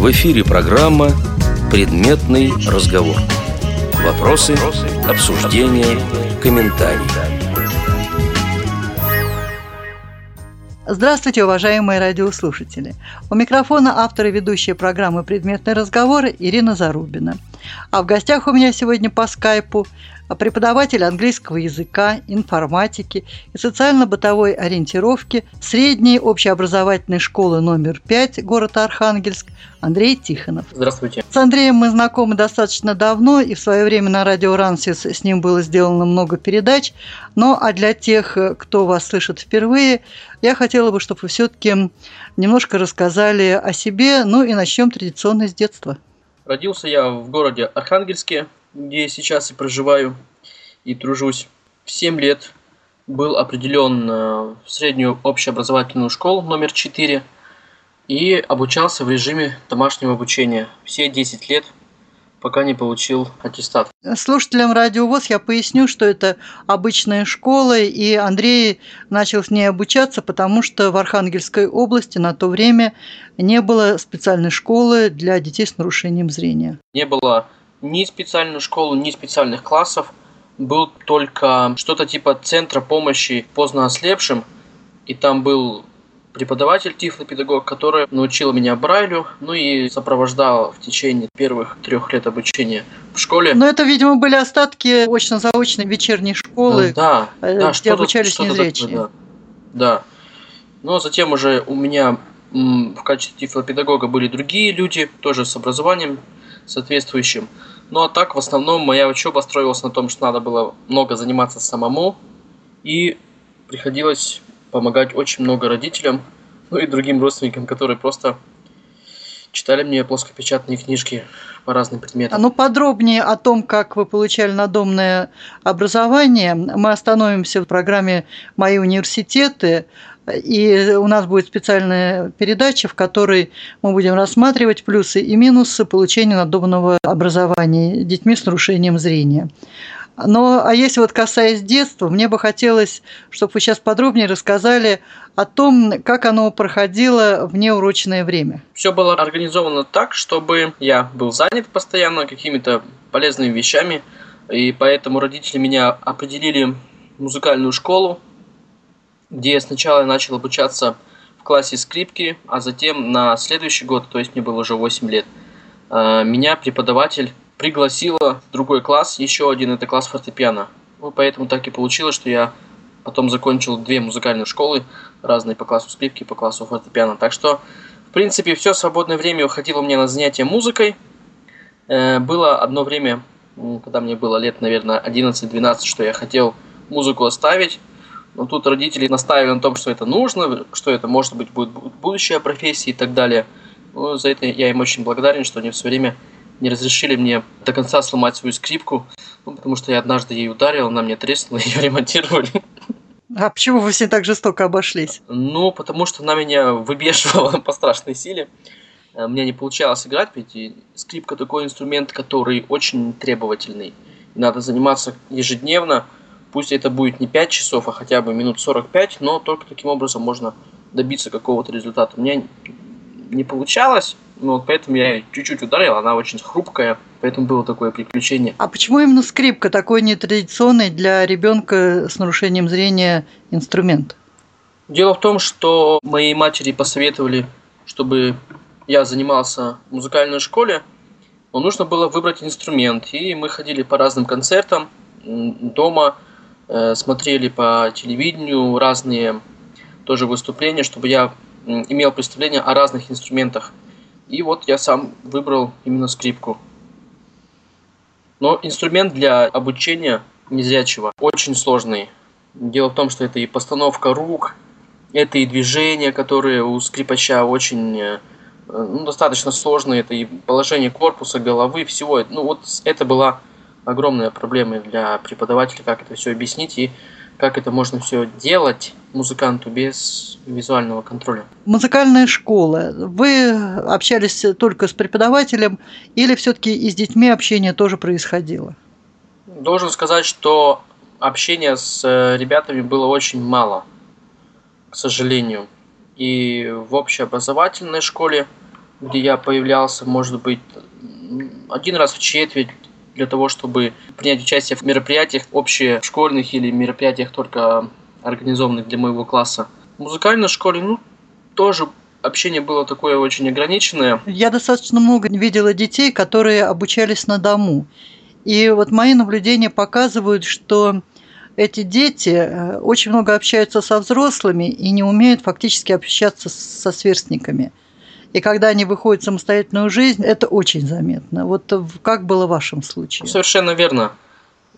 В эфире программа «Предметный разговор». Вопросы, обсуждения, комментарии. Здравствуйте, уважаемые радиослушатели. У микрофона автор и ведущая программы «Предметный разговор» Ирина Зарубина. А в гостях у меня сегодня по скайпу преподаватель английского языка, информатики и социально-бытовой ориентировки средней общеобразовательной школы номер 5 город Архангельск Андрей Тихонов. Здравствуйте. С Андреем мы знакомы достаточно давно, и в свое время на радио Рансис с ним было сделано много передач. Но а для тех, кто вас слышит впервые, я хотела бы, чтобы вы все-таки немножко рассказали о себе, ну и начнем традиционно с детства. Родился я в городе Архангельске, где я сейчас и проживаю и тружусь. В 7 лет был определен э, в среднюю общеобразовательную школу номер 4 и обучался в режиме домашнего обучения все 10 лет, пока не получил аттестат. Слушателям Радио ВОЗ я поясню, что это обычная школа, и Андрей начал с ней обучаться, потому что в Архангельской области на то время не было специальной школы для детей с нарушением зрения. Не было ни специальной школы, ни специальных классов. Был только что-то типа центра помощи поздно ослепшим. И там был преподаватель, тифлопедагог, который научил меня Брайлю, ну и сопровождал в течение первых трех лет обучения в школе. Но это, видимо, были остатки очно-заочной вечерней школы, да, э, да, где обучались что незрячие. Такое, да. да. Но затем уже у меня в качестве тифлопедагога были другие люди, тоже с образованием соответствующим. Ну а так, в основном, моя учеба строилась на том, что надо было много заниматься самому, и приходилось помогать очень много родителям, ну и другим родственникам, которые просто читали мне плоскопечатные книжки по разным предметам. А ну подробнее о том, как вы получали надомное образование, мы остановимся в программе «Мои университеты», и у нас будет специальная передача, в которой мы будем рассматривать плюсы и минусы получения надобного образования детьми с нарушением зрения. Но а если вот касаясь детства, мне бы хотелось, чтобы вы сейчас подробнее рассказали о том, как оно проходило в неурочное время. Все было организовано так, чтобы я был занят постоянно какими-то полезными вещами, и поэтому родители меня определили в музыкальную школу, где сначала я начал обучаться в классе скрипки, а затем на следующий год, то есть мне было уже 8 лет, э, меня преподаватель пригласила в другой класс, еще один это класс фортепиано. Ну, поэтому так и получилось, что я потом закончил две музыкальные школы, разные по классу скрипки, по классу фортепиано. Так что, в принципе, все свободное время уходило меня на занятия музыкой. Э, было одно время, когда мне было лет, наверное, 11-12, что я хотел музыку оставить, но тут родители настаивали на том, что это нужно, что это может быть будет будущая профессия и так далее. Ну, за это я им очень благодарен, что они все время не разрешили мне до конца сломать свою скрипку, ну, потому что я однажды ей ударил, она мне треснула, ее ремонтировали. А почему вы все так жестоко обошлись? Ну, потому что она меня выбешивала по страшной силе. У меня не получалось играть, ведь скрипка такой инструмент, который очень требовательный. Надо заниматься ежедневно, Пусть это будет не 5 часов, а хотя бы минут 45, но только таким образом можно добиться какого-то результата. У меня не получалось, но поэтому я чуть-чуть ударил, она очень хрупкая, поэтому было такое приключение. А почему именно скрипка такой нетрадиционный для ребенка с нарушением зрения инструмент? Дело в том, что моей матери посоветовали, чтобы я занимался в музыкальной школе, но нужно было выбрать инструмент. И мы ходили по разным концертам дома, смотрели по телевидению разные тоже выступления, чтобы я имел представление о разных инструментах. И вот я сам выбрал именно скрипку. Но инструмент для обучения незрячего очень сложный. Дело в том, что это и постановка рук, это и движения, которые у скрипача очень э, ну, достаточно сложные, это и положение корпуса, головы, всего. Ну вот это была огромная проблема для преподавателя, как это все объяснить и как это можно все делать музыканту без визуального контроля. Музыкальная школа. Вы общались только с преподавателем или все-таки и с детьми общение тоже происходило? Должен сказать, что общения с э, ребятами было очень мало, к сожалению. И в общеобразовательной школе где я появлялся, может быть, один раз в четверть для того, чтобы принять участие в мероприятиях общешкольных или мероприятиях только организованных для моего класса. В музыкальной школе, ну, тоже общение было такое очень ограниченное. Я достаточно много видела детей, которые обучались на дому. И вот мои наблюдения показывают, что эти дети э, очень много общаются со взрослыми и не умеют фактически общаться со сверстниками. И когда они выходят в самостоятельную жизнь, это очень заметно. Вот как было в вашем случае? Совершенно верно.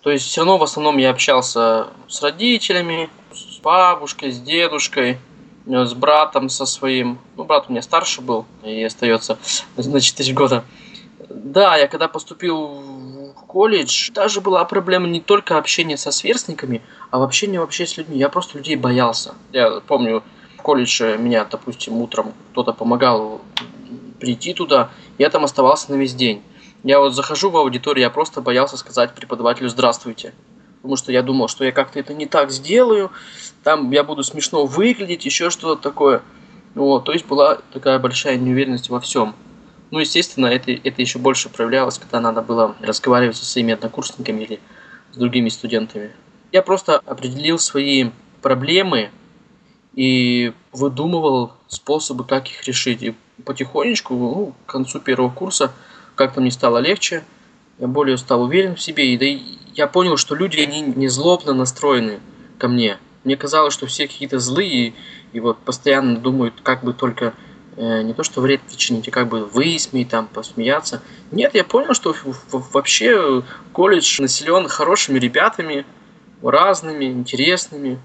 То есть все равно в основном я общался с родителями, с бабушкой, с дедушкой, э, с братом со своим. Ну, брат у меня старше был и остается на 4 года. Да, я когда поступил в колледж, даже была проблема не только общения со сверстниками, а в общении вообще с людьми. Я просто людей боялся. Я помню, колледже меня, допустим, утром кто-то помогал прийти туда, я там оставался на весь день. Я вот захожу в аудиторию, я просто боялся сказать преподавателю «здравствуйте». Потому что я думал, что я как-то это не так сделаю, там я буду смешно выглядеть, еще что-то такое. Вот, то есть была такая большая неуверенность во всем. Ну, естественно, это, это еще больше проявлялось, когда надо было разговаривать со своими однокурсниками или с другими студентами. Я просто определил свои проблемы, и выдумывал способы, как их решить. И потихонечку, ну, к концу первого курса, как-то мне стало легче, я более стал уверен в себе, и да и я понял, что люди, они не злобно настроены ко мне. Мне казалось, что все какие-то злые, и, и вот постоянно думают, как бы только э, не то что вред причинить, а как бы высмеять, там, посмеяться. Нет, я понял, что вообще колледж населен хорошими ребятами, разными, интересными,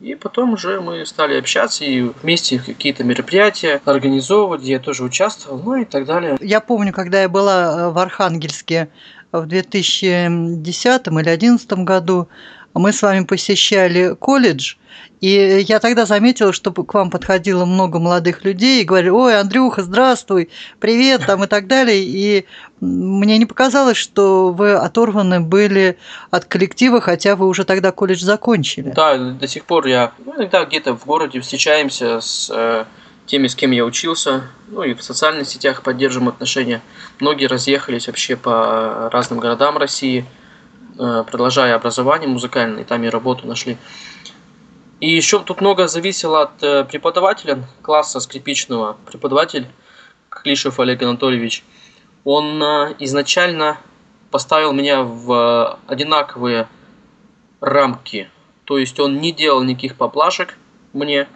и потом уже мы стали общаться и вместе какие-то мероприятия организовывать, где я тоже участвовал, ну и так далее. Я помню, когда я была в Архангельске в 2010 или 2011 году, мы с вами посещали колледж, и я тогда заметила, что к вам подходило много молодых людей и говорили, ой, Андрюха, здравствуй, привет, там и так далее. И мне не показалось, что вы оторваны были от коллектива, хотя вы уже тогда колледж закончили. Да, до сих пор я ну, иногда где-то в городе встречаемся с э, теми, с кем я учился, ну и в социальных сетях поддерживаем отношения. Многие разъехались вообще по разным городам России, продолжая образование музыкальное, там и работу нашли. И еще тут много зависело от э, преподавателя класса скрипичного. Преподаватель Клишев Олег Анатольевич, он э, изначально поставил меня в э, одинаковые рамки. То есть он не делал никаких поблажек мне,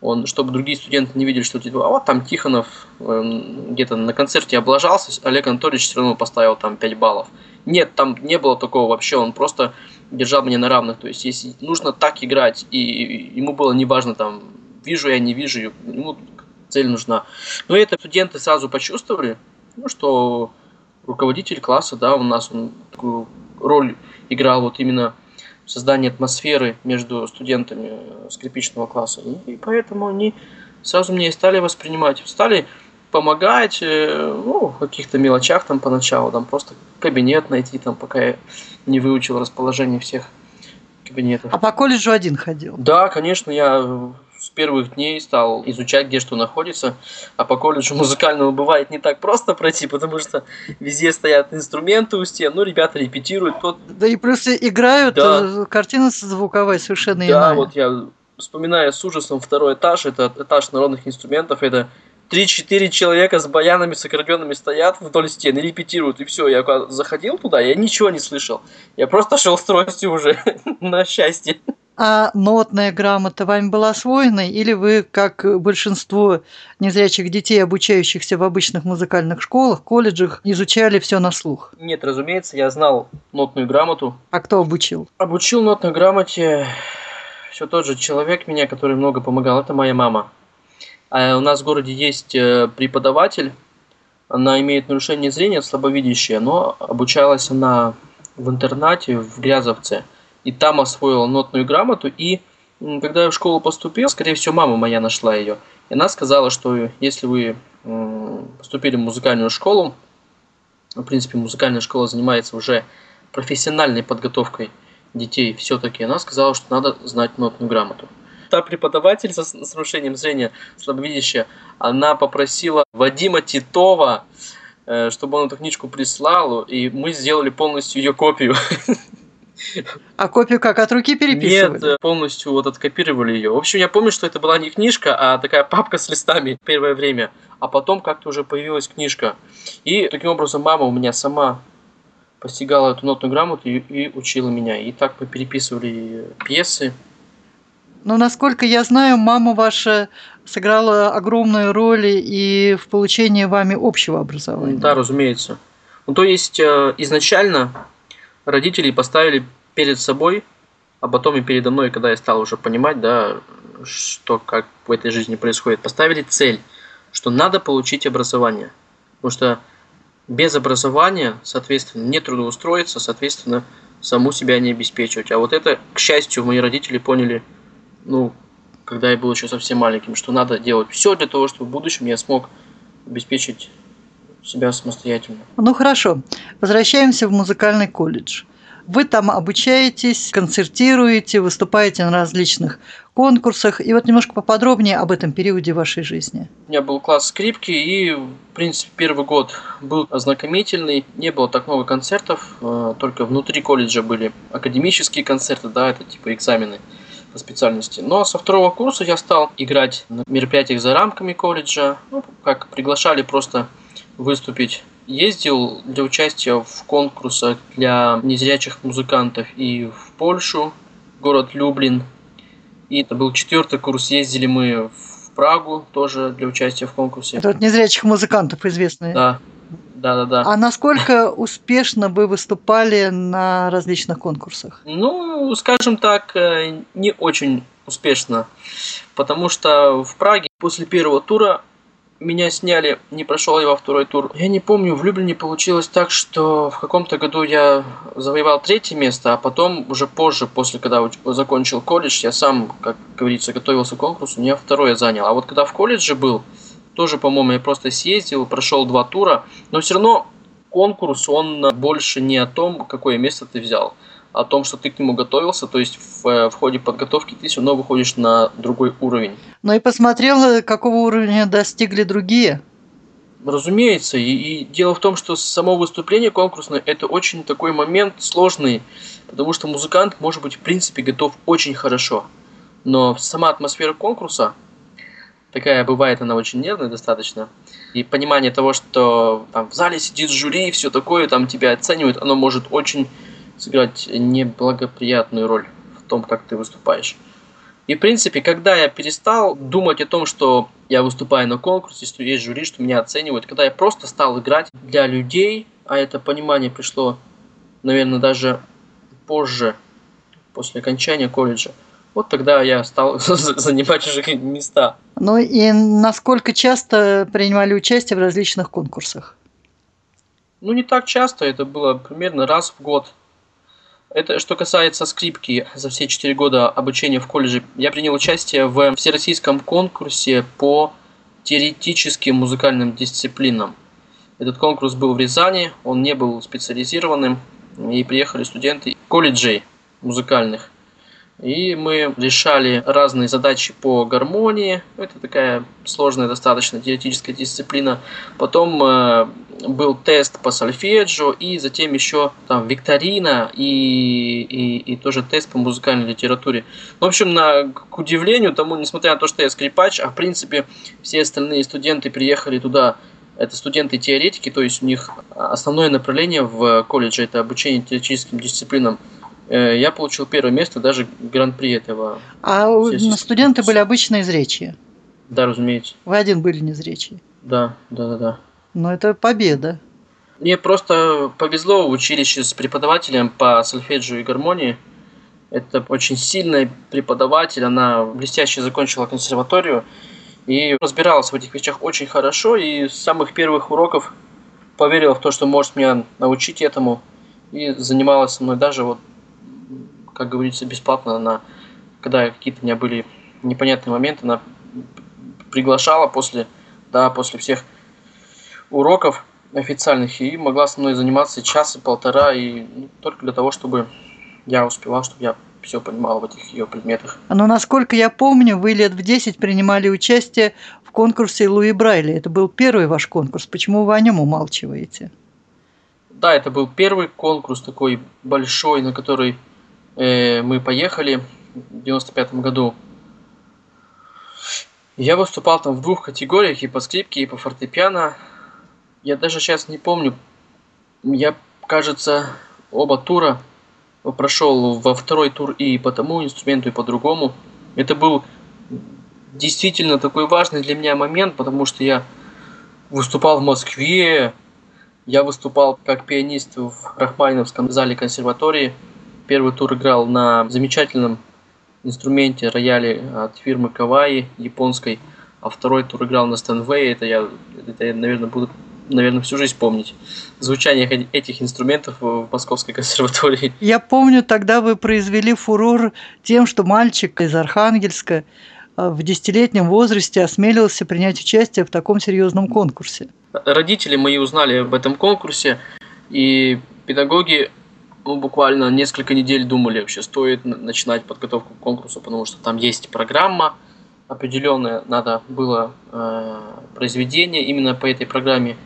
он, чтобы другие студенты не видели, что типа, а вот там Тихонов э, где-то на концерте облажался, Олег Анатольевич все равно поставил там 5 баллов. Нет, там не было такого вообще, он просто держал меня на равных. То есть, если нужно так играть, и ему было неважно, там, вижу я, не вижу, ему цель нужна. Но это студенты сразу почувствовали, ну, что руководитель класса, да, у нас он такую роль играл вот именно в создании атмосферы между студентами скрипичного класса. И поэтому они сразу мне и стали воспринимать, стали помогать, э, ну, в каких-то мелочах там поначалу, там просто кабинет найти, там, пока я не выучил расположение всех кабинетов. А по колледжу один ходил? Да, конечно, я с первых дней стал изучать, где что находится. А по колледжу музыкальному бывает не так просто пройти, потому что везде стоят инструменты у стен, ну, ребята репетируют. Тот... Да и просто играют, да. Э, картина звуковая совершенно да, иная. Да, вот я вспоминаю с ужасом второй этаж, это этаж народных инструментов, это 3-4 человека с баянами, с аккордеонами стоят вдоль стены, репетируют, и все. Я заходил туда, я ничего не слышал. Я просто шел с тростью уже, на счастье. А нотная грамота вами была освоена, или вы, как большинство незрячих детей, обучающихся в обычных музыкальных школах, колледжах, изучали все на слух? Нет, разумеется, я знал нотную грамоту. А кто обучил? Обучил нотной грамоте все тот же человек меня, который много помогал. Это моя мама. А у нас в городе есть э, преподаватель, она имеет нарушение зрения, слабовидящая, но обучалась она в интернате в Грязовце. И там освоила нотную грамоту. И когда я в школу поступил, скорее всего, мама моя нашла ее. И она сказала, что если вы поступили в музыкальную школу, в принципе, музыкальная школа занимается уже профессиональной подготовкой детей все-таки, она сказала, что надо знать нотную грамоту. Та преподаватель с нарушением зрения, слабовидящая, она попросила Вадима Титова, э, чтобы он эту книжку прислал, и мы сделали полностью ее копию. А копию как, от руки переписывали? Нет, э, полностью вот откопировали ее. В общем, я помню, что это была не книжка, а такая папка с листами первое время. А потом как-то уже появилась книжка. И таким образом мама у меня сама постигала эту нотную грамоту и, и учила меня. И так мы переписывали пьесы. Ну, насколько я знаю, мама ваша сыграла огромную роль и в получении вами общего образования. Да, разумеется. Ну, то есть э, изначально родители поставили перед собой, а потом и передо мной, когда я стал уже понимать, да, что как в этой жизни происходит, поставили цель, что надо получить образование. Потому что без образования, соответственно, не трудоустроиться, соответственно, саму себя не обеспечивать. А вот это, к счастью, мои родители поняли, ну, когда я был еще совсем маленьким, что надо делать все для того, чтобы в будущем я смог обеспечить себя самостоятельно. Ну хорошо, возвращаемся в музыкальный колледж. Вы там обучаетесь, концертируете, выступаете на различных конкурсах. И вот немножко поподробнее об этом периоде вашей жизни. У меня был класс скрипки, и, в принципе, первый год был ознакомительный. Не было так много концертов, э, только внутри колледжа были академические концерты, да, это типа экзамены по специальности. Но со второго курса я стал играть на мероприятиях за рамками колледжа, ну, как приглашали просто выступить ездил для участия в конкурсах для незрячих музыкантов и в Польшу, город Люблин. И это был четвертый курс, ездили мы в Прагу тоже для участия в конкурсе. Это вот незрячих музыкантов известные. Да, да, да, да. А насколько успешно вы выступали на различных конкурсах? Ну, скажем так, э, не очень успешно, потому что в Праге после первого тура меня сняли, не прошел я во второй тур. Я не помню, в Люблине получилось так, что в каком-то году я завоевал третье место, а потом уже позже, после когда закончил колледж, я сам, как говорится, готовился к конкурсу, меня второе занял. А вот когда в колледже был, тоже, по-моему, я просто съездил, прошел два тура, но все равно конкурс, он больше не о том, какое место ты взял, о том, что ты к нему готовился, то есть в, в ходе подготовки ты все равно выходишь на другой уровень. Ну и посмотрел, какого уровня достигли другие. Разумеется, и, и дело в том, что само выступление конкурсное это очень такой момент сложный, потому что музыкант может быть в принципе готов очень хорошо, но сама атмосфера конкурса такая бывает, она очень нервная достаточно, и понимание того, что там в зале сидит жюри, все такое, там тебя оценивают, оно может очень сыграть неблагоприятную роль в том, как ты выступаешь. И, в принципе, когда я перестал думать о том, что я выступаю на конкурсе, что есть жюри, что меня оценивают, когда я просто стал играть для людей, а это понимание пришло, наверное, даже позже, после окончания колледжа, вот тогда я стал занимать чужие места. Ну и насколько часто принимали участие в различных конкурсах? Ну, не так часто, это было примерно раз в год. Это что касается скрипки за все четыре года обучения в колледже. Я принял участие в всероссийском конкурсе по теоретическим музыкальным дисциплинам. Этот конкурс был в Рязани, он не был специализированным, и приехали студенты колледжей музыкальных. И мы решали разные задачи по гармонии. Это такая сложная достаточно теоретическая дисциплина. Потом э, был тест по сольфеджио и затем еще там викторина и, и, и тоже тест по музыкальной литературе. В общем, на, к удивлению тому, несмотря на то, что я скрипач, а в принципе все остальные студенты приехали туда это студенты-теоретики, то есть у них основное направление в колледже это обучение теоретическим дисциплинам. Э, я получил первое место, даже гран-при этого. А студенты были обычные зрячие? Да, разумеется. Вы один были незрячий? Да, да, да, да. Ну, это победа. Мне просто повезло в училище с преподавателем по сольфеджио и гармонии. Это очень сильный преподаватель, она блестяще закончила консерваторию и разбиралась в этих вещах очень хорошо, и с самых первых уроков поверила в то, что может меня научить этому, и занималась со мной даже вот как говорится, бесплатно. Она, когда какие-то у меня были непонятные моменты, она приглашала после, да, после всех уроков официальных и могла со мной заниматься час и полтора, и ну, только для того, чтобы я успевал, чтобы я все понимал в этих ее предметах. Но насколько я помню, вы лет в 10 принимали участие в конкурсе Луи Брайли. Это был первый ваш конкурс. Почему вы о нем умалчиваете? Да, это был первый конкурс такой большой, на который мы поехали в 95 году. Я выступал там в двух категориях, и по скрипке, и по фортепиано. Я даже сейчас не помню. Я, кажется, оба тура прошел во второй тур и по тому инструменту, и по другому. Это был действительно такой важный для меня момент, потому что я выступал в Москве, я выступал как пианист в Рахманиновском зале консерватории. Первый тур играл на замечательном инструменте рояле от фирмы Каваи японской, а второй тур играл на Стэнвей. Это я, это я, наверное, буду наверное, всю жизнь помнить звучание этих инструментов в Московской консерватории. Я помню, тогда вы произвели фурор тем, что мальчик из Архангельска э, в десятилетнем возрасте осмелился принять участие в таком серьезном конкурсе. Родители мои узнали об этом конкурсе, и педагоги ну, буквально несколько недель думали, вообще стоит начинать подготовку к конкурсу, потому что там есть программа определенная, надо было э, произведение именно по этой программе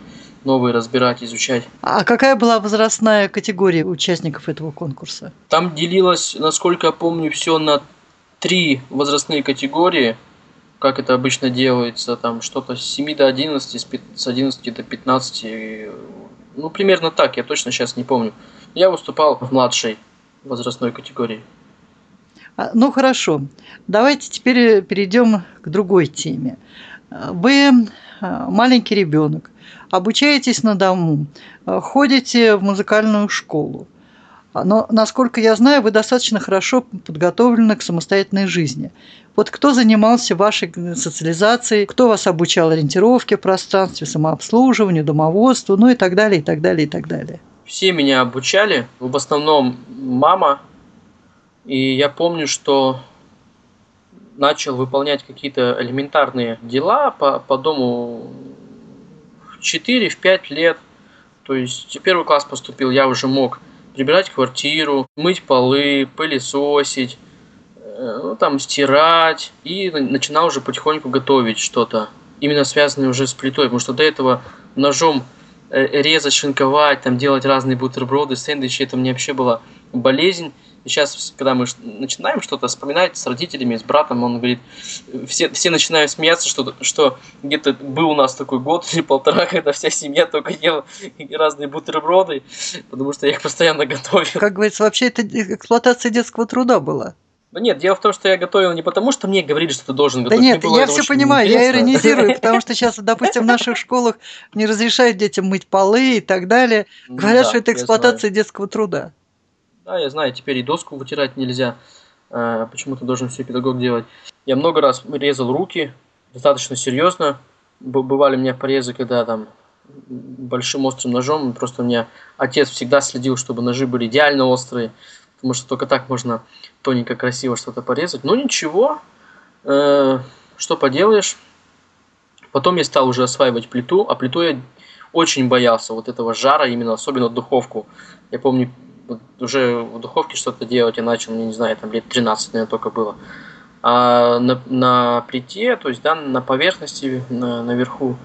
новые разбирать, изучать. А какая была возрастная категория участников этого конкурса? Там делилось, насколько я помню, все на три возрастные категории, как это обычно делается, там что-то с 7 до 11, с 11 до 15, ну, примерно так, я точно сейчас не помню. Я выступал в младшей возрастной категории. А, ну хорошо, давайте теперь перейдем к другой теме. Вы а, маленький ребенок, обучаетесь на дому, а, ходите в музыкальную школу. Но, насколько я знаю, вы достаточно хорошо подготовлены к самостоятельной жизни. Вот кто занимался вашей социализацией, кто вас обучал ориентировке в пространстве, самообслуживанию, домоводству, ну и так далее, и так далее, и так далее. Все меня обучали, в основном мама. И я помню, что начал выполнять какие-то элементарные дела по, по дому в 4-5 лет. То есть в первый класс поступил, я уже мог прибирать квартиру, мыть полы, пылесосить, э, ну, там, стирать. И начинал уже потихоньку готовить что-то, именно связанное уже с плитой, потому что до этого ножом резать, шинковать, там, делать разные бутерброды, сэндвичи, это мне вообще была болезнь. И сейчас, когда мы начинаем что-то вспоминать с родителями, с братом, он говорит, все, все начинают смеяться, что, что где-то был у нас такой год или полтора, когда вся семья только ела разные бутерброды, потому что я их постоянно готовил. Как говорится, вообще это эксплуатация детского труда была. Да нет, дело в том, что я готовил не потому, что мне говорили, что ты должен готовить. Да нет, я все понимаю, интересно. я иронизирую, потому что сейчас, допустим, в наших школах не разрешают детям мыть полы и так далее. Говорят, да, что это эксплуатация детского труда. Да, я знаю, теперь и доску вытирать нельзя. А, почему-то должен все педагог делать. Я много раз резал руки, достаточно серьезно. Бывали у меня порезы, когда там большим острым ножом. Просто у меня отец всегда следил, чтобы ножи были идеально острые. Потому что только так можно тоненько, красиво что-то порезать. Ну ничего, э, что поделаешь. Потом я стал уже осваивать плиту, а плиту я очень боялся вот этого жара, именно особенно духовку. Я помню, уже в духовке что-то делать я начал, не знаю, там лет 13, наверное, только было. А на, на плите, то есть, да, на поверхности, на, наверху,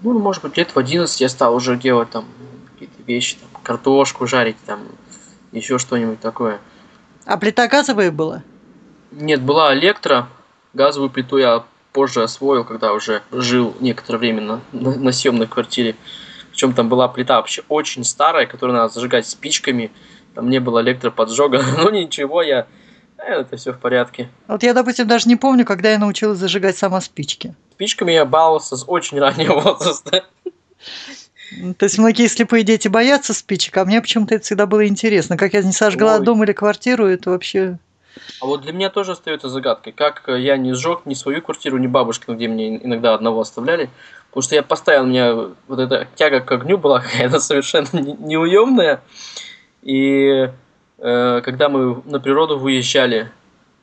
ну, может быть, лет в 11 я стал уже делать там какие-то вещи, там, картошку жарить, там, еще что-нибудь такое. А плита газовая была? Нет, была электро. Газовую плиту я позже освоил, когда уже жил некоторое время на, на, на съемной квартире. Причем там была плита вообще очень старая, которую надо зажигать спичками. Там не было электроподжога. Ну ничего, я... Э, это все в порядке. Вот я, допустим, даже не помню, когда я научилась зажигать сама спички. Спичками я баловался с очень раннего возраста. То есть многие слепые дети боятся спичек, а мне почему-то это всегда было интересно. Как я не сожгла Ой. дом или квартиру, это вообще... А вот для меня тоже остается загадкой, как я не сжег ни свою квартиру, ни бабушкину, где мне иногда одного оставляли. Потому что я постоянно, у меня вот эта тяга к огню была какая-то совершенно неуемная. И э, когда мы на природу выезжали,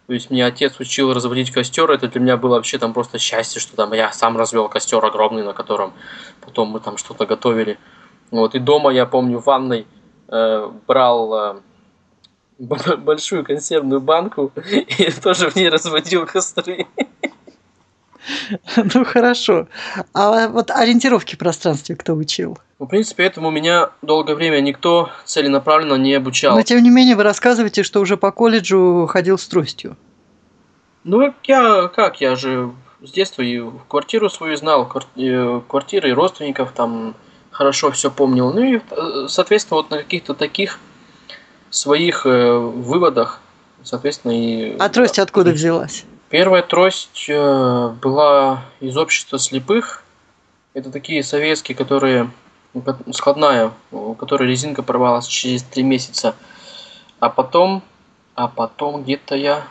то есть мне отец учил разводить костер, это для меня было вообще там просто счастье, что там я сам развел костер огромный, на котором потом мы там что-то готовили. Вот, и дома, я помню, в ванной э, брал э, большую консервную банку и тоже в ней разводил костры. Ну хорошо. А вот ориентировки в пространстве кто учил? В принципе, этому меня долгое время никто целенаправленно не обучал. Но тем не менее вы рассказываете, что уже по колледжу ходил с тростью. Ну, я как, я же с детства и квартиру свою знал, квартиры и родственников там хорошо все помнил. Ну и, соответственно, вот на каких-то таких своих э, выводах, соответственно, и... А трость откуда взялась? Первая трость э, была из общества слепых. Это такие советские, которые складная, у которой резинка порвалась через три месяца. А потом, а потом где-то я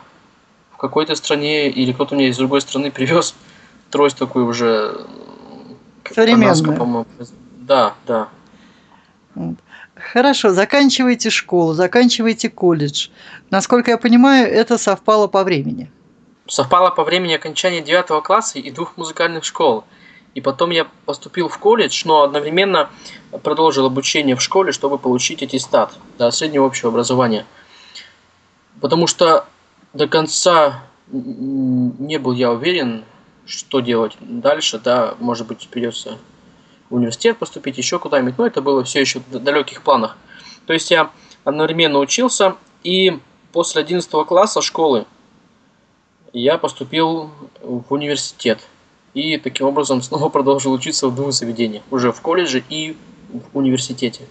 в какой-то стране или кто-то мне из другой страны привез трость такую уже современную. по-моему. Да, да. Хорошо, заканчиваете школу, заканчиваете колледж. Насколько я понимаю, это совпало по времени совпало по времени окончания девятого класса и двух музыкальных школ. И потом я поступил в колледж, но одновременно продолжил обучение в школе, чтобы получить аттестат до среднего общего образования. Потому что до конца не был я уверен, что делать дальше, да, может быть, придется в университет поступить, еще куда-нибудь, но это было все еще в далеких планах. То есть я одновременно учился, и после 11 класса школы я поступил в университет. И таким образом снова продолжил учиться в двух заведениях. Уже в колледже и в университете.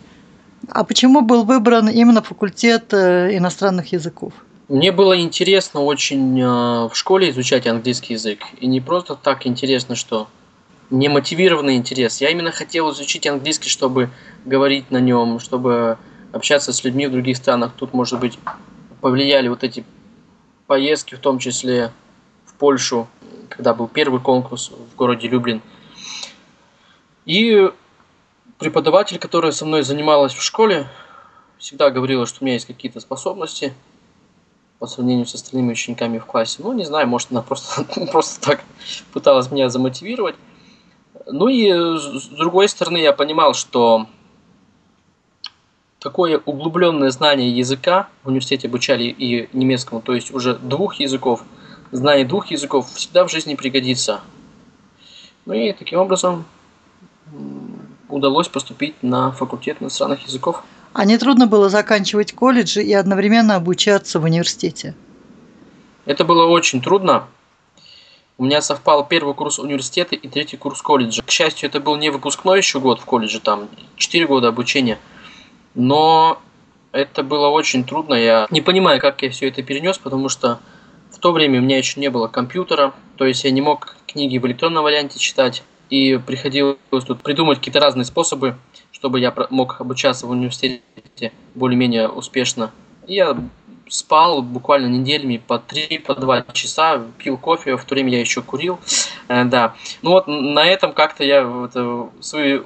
А почему был выбран именно факультет э, иностранных языков? Мне было интересно очень э, в школе изучать английский язык. И не просто так интересно, что не мотивированный интерес. Я именно хотел изучить английский, чтобы говорить на нем, чтобы общаться с людьми в других странах. Тут, может быть, повлияли вот эти поездки, в том числе в Польшу, когда был первый конкурс в городе Люблин. И преподаватель, которая со мной занималась в школе, всегда говорила, что у меня есть какие-то способности по сравнению с остальными учениками в классе. Ну, не знаю, может, она просто, просто так пыталась меня замотивировать. Ну и с другой стороны, я понимал, что такое углубленное знание языка, в университете обучали и немецкому, то есть уже двух языков, знание двух языков всегда в жизни пригодится. Ну и таким образом удалось поступить на факультет иностранных языков. А не трудно было заканчивать колледж и одновременно обучаться в университете? Это было очень трудно. У меня совпал первый курс университета и третий курс колледжа. К счастью, это был не выпускной еще год в колледже, там 4 года обучения – но это было очень трудно. Я не понимаю, как я все это перенес, потому что в то время у меня еще не было компьютера, то есть я не мог книги в электронном варианте читать, и приходилось тут придумать какие-то разные способы, чтобы я мог обучаться в университете более-менее успешно. И я спал буквально неделями по 3 по 2 часа, пил кофе, в то время я еще курил. Э, да. Ну вот на этом как-то я вот, э, свою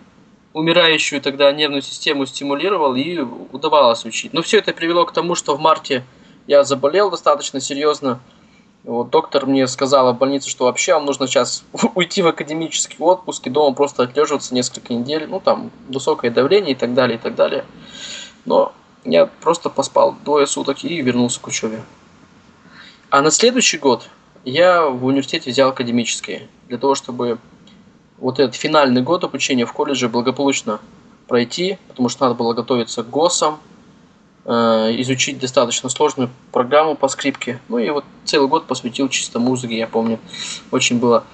умирающую тогда нервную систему стимулировал и удавалось учить. Но все это привело к тому, что в марте я заболел достаточно серьезно. Вот, доктор мне сказал в больнице, что вообще вам нужно сейчас уйти в академический отпуск и дома просто отлеживаться несколько недель. Ну, там, высокое давление и так далее, и так далее. Но я просто поспал двое суток и вернулся к учебе. А на следующий год я в университете взял академические, для того, чтобы вот этот финальный год обучения в колледже благополучно пройти, потому что надо было готовиться к ГОСам, э, изучить достаточно сложную программу по скрипке. Ну и вот целый год посвятил чисто музыке, я помню. Очень было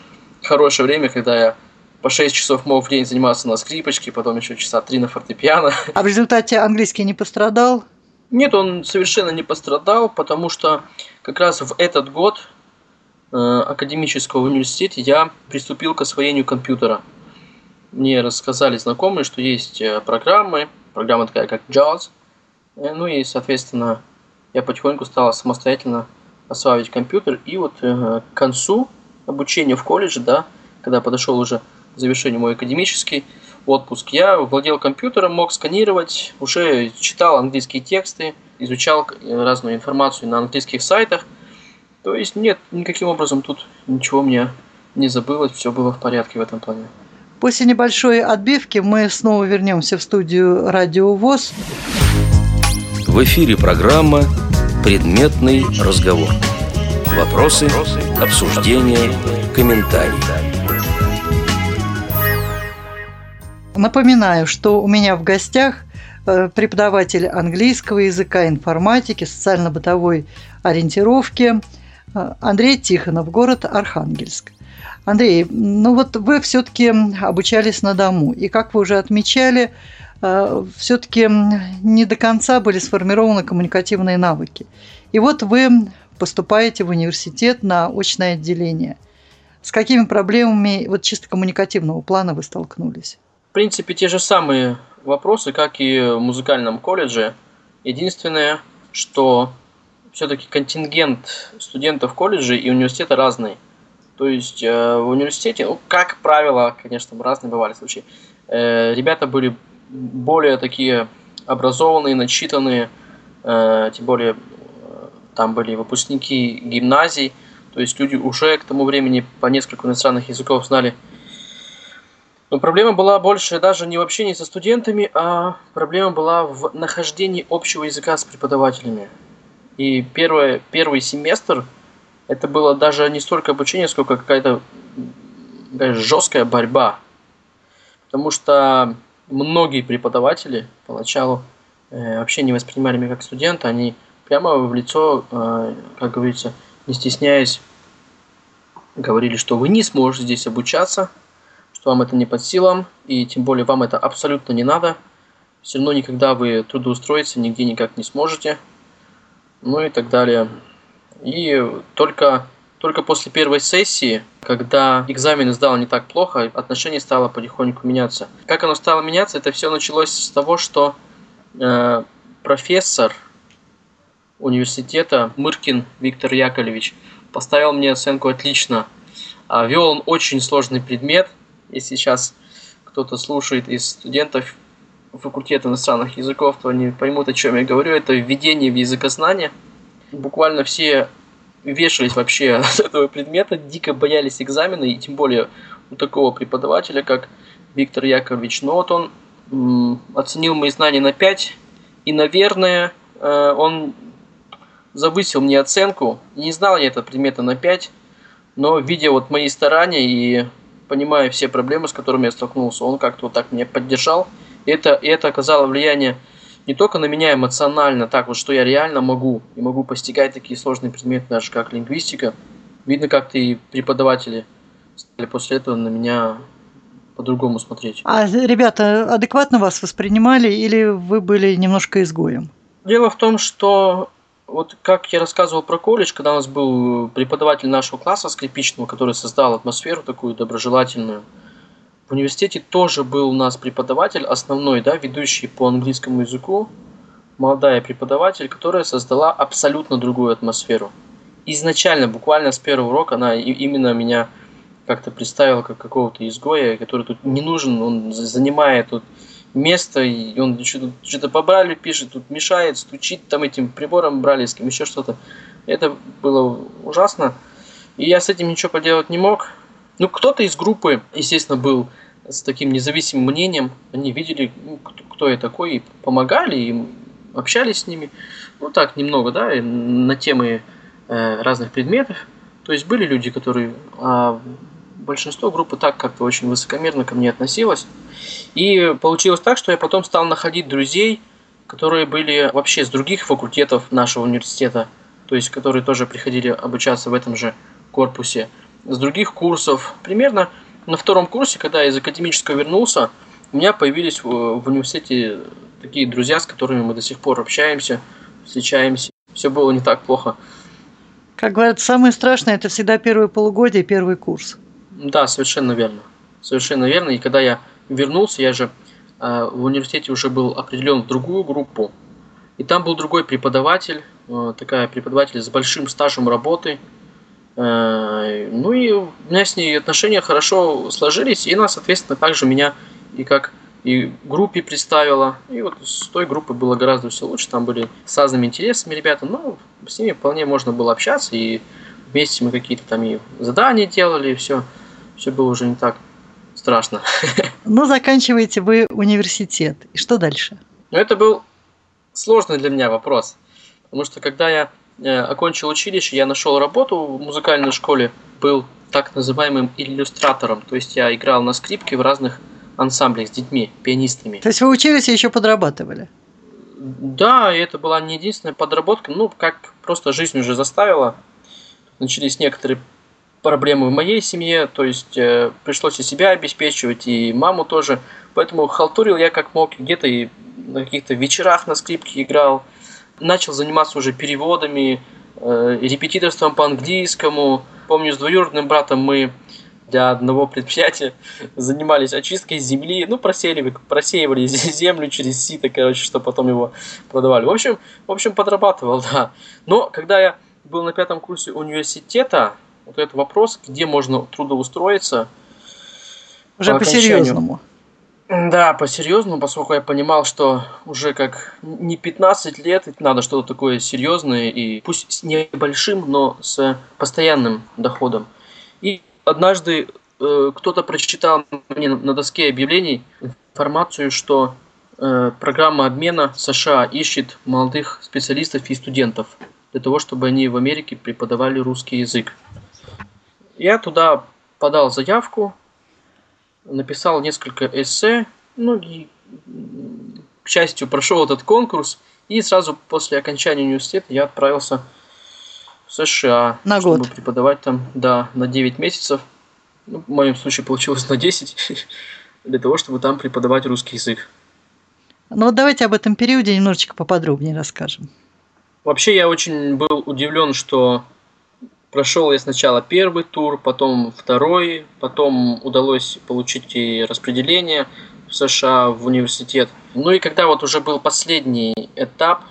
хорошее время, когда я по 6 часов мог в день заниматься на скрипочке, потом еще часа 3 на фортепиано. А в результате английский не пострадал? Нет, он совершенно не пострадал, потому что как раз в этот год Э, академического университета я приступил к освоению компьютера. Мне рассказали знакомые, что есть э, программы, программа такая как JAWS, э, ну и, соответственно, я потихоньку стал самостоятельно осваивать компьютер. И вот к концу обучения в колледже, да, когда подошел уже к завершению мой академический отпуск, я владел компьютером, мог сканировать, уже читал английские тексты, изучал разную информацию на английских сайтах – то есть нет, никаким образом тут ничего мне не забылось, все было в порядке в этом плане. После небольшой отбивки мы снова вернемся в студию Радио ВОЗ. В эфире программа Предметный разговор. Вопросы, обсуждения, комментарии. Напоминаю, что у меня в гостях э, преподаватель английского языка, информатики, социально-бытовой ориентировки Андрей Тихонов, город Архангельск. Андрей, ну вот вы все-таки обучались на дому, и как вы уже отмечали, э, все-таки не до конца были сформированы коммуникативные навыки. И вот вы поступаете в университет на очное отделение. С какими проблемами вот чисто коммуникативного плана вы столкнулись? В принципе, те же самые вопросы, как и в музыкальном колледже. Единственное, что все-таки контингент студентов колледжа и университета разный. То есть э, в университете, ну, как правило, конечно, разные бывали случаи, э, ребята были более такие образованные, начитанные, э, тем более э, там были выпускники гимназий, то есть люди уже к тому времени по несколько иностранных языков знали. Но проблема была больше даже не в общении со студентами, а проблема была в нахождении общего языка с преподавателями. И первое, первый семестр – это было даже не столько обучение, сколько какая-то жесткая борьба. Потому что многие преподаватели поначалу э, вообще не воспринимали меня как студента, они прямо в лицо, э, как говорится, не стесняясь, говорили, что вы не сможете здесь обучаться, что вам это не под силам, и тем более вам это абсолютно не надо. Все равно никогда вы трудоустроиться нигде никак не сможете. Ну и так далее. И только, только после первой сессии, когда экзамены сдал не так плохо, отношение стало потихоньку меняться. Как оно стало меняться, это все началось с того, что э, профессор университета Мыркин Виктор Яковлевич поставил мне оценку отлично. А, вел он очень сложный предмет. Если сейчас кто-то слушает из студентов факультета иностранных языков, то они поймут, о чем я говорю. Это введение в языкознание – буквально все вешались вообще от этого предмета, дико боялись экзамена, и тем более у такого преподавателя, как Виктор Яковлевич. Но вот он м, оценил мои знания на 5, и, наверное, э, он завысил мне оценку. Не знал я этого предмета на 5, но видя вот мои старания и понимая все проблемы, с которыми я столкнулся, он как-то вот так меня поддержал. Это, это оказало влияние не только на меня эмоционально, так вот, что я реально могу, и могу постигать такие сложные предметы, даже как лингвистика. Видно, как-то и преподаватели стали после этого на меня по-другому смотреть. А ребята адекватно вас воспринимали или вы были немножко изгоем? Дело в том, что вот как я рассказывал про колледж, когда у нас был преподаватель нашего класса скрипичного, который создал атмосферу такую доброжелательную, в университете тоже был у нас преподаватель, основной, да, ведущий по английскому языку, молодая преподаватель, которая создала абсолютно другую атмосферу. Изначально, буквально с первого урока, она именно меня как-то представила как какого-то изгоя, который тут не нужен, он занимает тут место, и он что-то, что-то побрали, пишет, тут мешает, стучит там этим прибором бралевским, еще что-то. Это было ужасно. И я с этим ничего поделать не мог. Ну, кто-то из группы, естественно, был с таким независимым мнением. Они видели, ну, кто, я такой, и помогали, и общались с ними. Ну, так, немного, да, на темы э, разных предметов. То есть были люди, которые... А большинство группы так как-то очень высокомерно ко мне относилось. И получилось так, что я потом стал находить друзей, которые были вообще с других факультетов нашего университета, то есть которые тоже приходили обучаться в этом же корпусе с других курсов. Примерно на втором курсе, когда я из академического вернулся, у меня появились в, в университете такие друзья, с которыми мы до сих пор общаемся, встречаемся. Все было не так плохо. Как говорят, самое страшное это всегда первое полугодие, первый курс. Да, совершенно верно. Совершенно верно. И когда я вернулся, я же э, в университете уже был определен в другую группу. И там был другой преподаватель, э, такая преподаватель с большим стажем работы, Э, ну и у меня с ней отношения хорошо сложились, и она, соответственно, также меня и как и группе представила. И вот с той группой было гораздо все лучше. Там были с разными интересами ребята, но с ними вполне можно было общаться. И вместе мы какие-то там и задания делали, и все. Все было уже не так страшно. Ну, заканчиваете вы университет. И что дальше? Ну, это был сложный для меня вопрос. Потому что когда я э, окончил училище, я нашел работу в музыкальной школе, был так называемым иллюстратором. То есть я играл на скрипке в разных ансамблях с детьми, пианистами. То есть вы учились и еще подрабатывали? Да, и это была не единственная подработка, ну, как просто жизнь уже заставила. Начались некоторые проблемы в моей семье, то есть э, пришлось и себя обеспечивать, и маму тоже. Поэтому халтурил я как мог, где-то и на каких-то вечерах на скрипке играл. Начал заниматься уже переводами, э, репетиторством по английскому. Помню, с двоюродным братом мы для одного предприятия занимались очисткой земли, ну, просеивали, просеивали землю через сито, короче, что потом его продавали. В общем, в общем, подрабатывал, да. Но когда я был на пятом курсе университета, вот этот вопрос, где можно трудоустроиться. Уже по по-серьезному. Да, по-серьезному, поскольку я понимал, что уже как не 15 лет надо что-то такое серьезное и пусть с небольшим, но с постоянным доходом. И однажды э, кто-то прочитал мне на доске объявлений информацию, что э, программа обмена США ищет молодых специалистов и студентов для того, чтобы они в Америке преподавали русский язык. Я туда подал заявку, написал несколько эссе, ну и, к счастью, прошел этот конкурс, и сразу после окончания университета я отправился в США, на чтобы год. преподавать там, да, на 9 месяцев. Ну, в моем случае получилось на 10, для того, чтобы там преподавать русский язык. Ну вот давайте об этом периоде немножечко поподробнее расскажем. Вообще я очень был удивлен, что Прошел я сначала первый тур, потом второй, потом удалось получить и распределение в США в университет. Ну и когда вот уже был последний этап,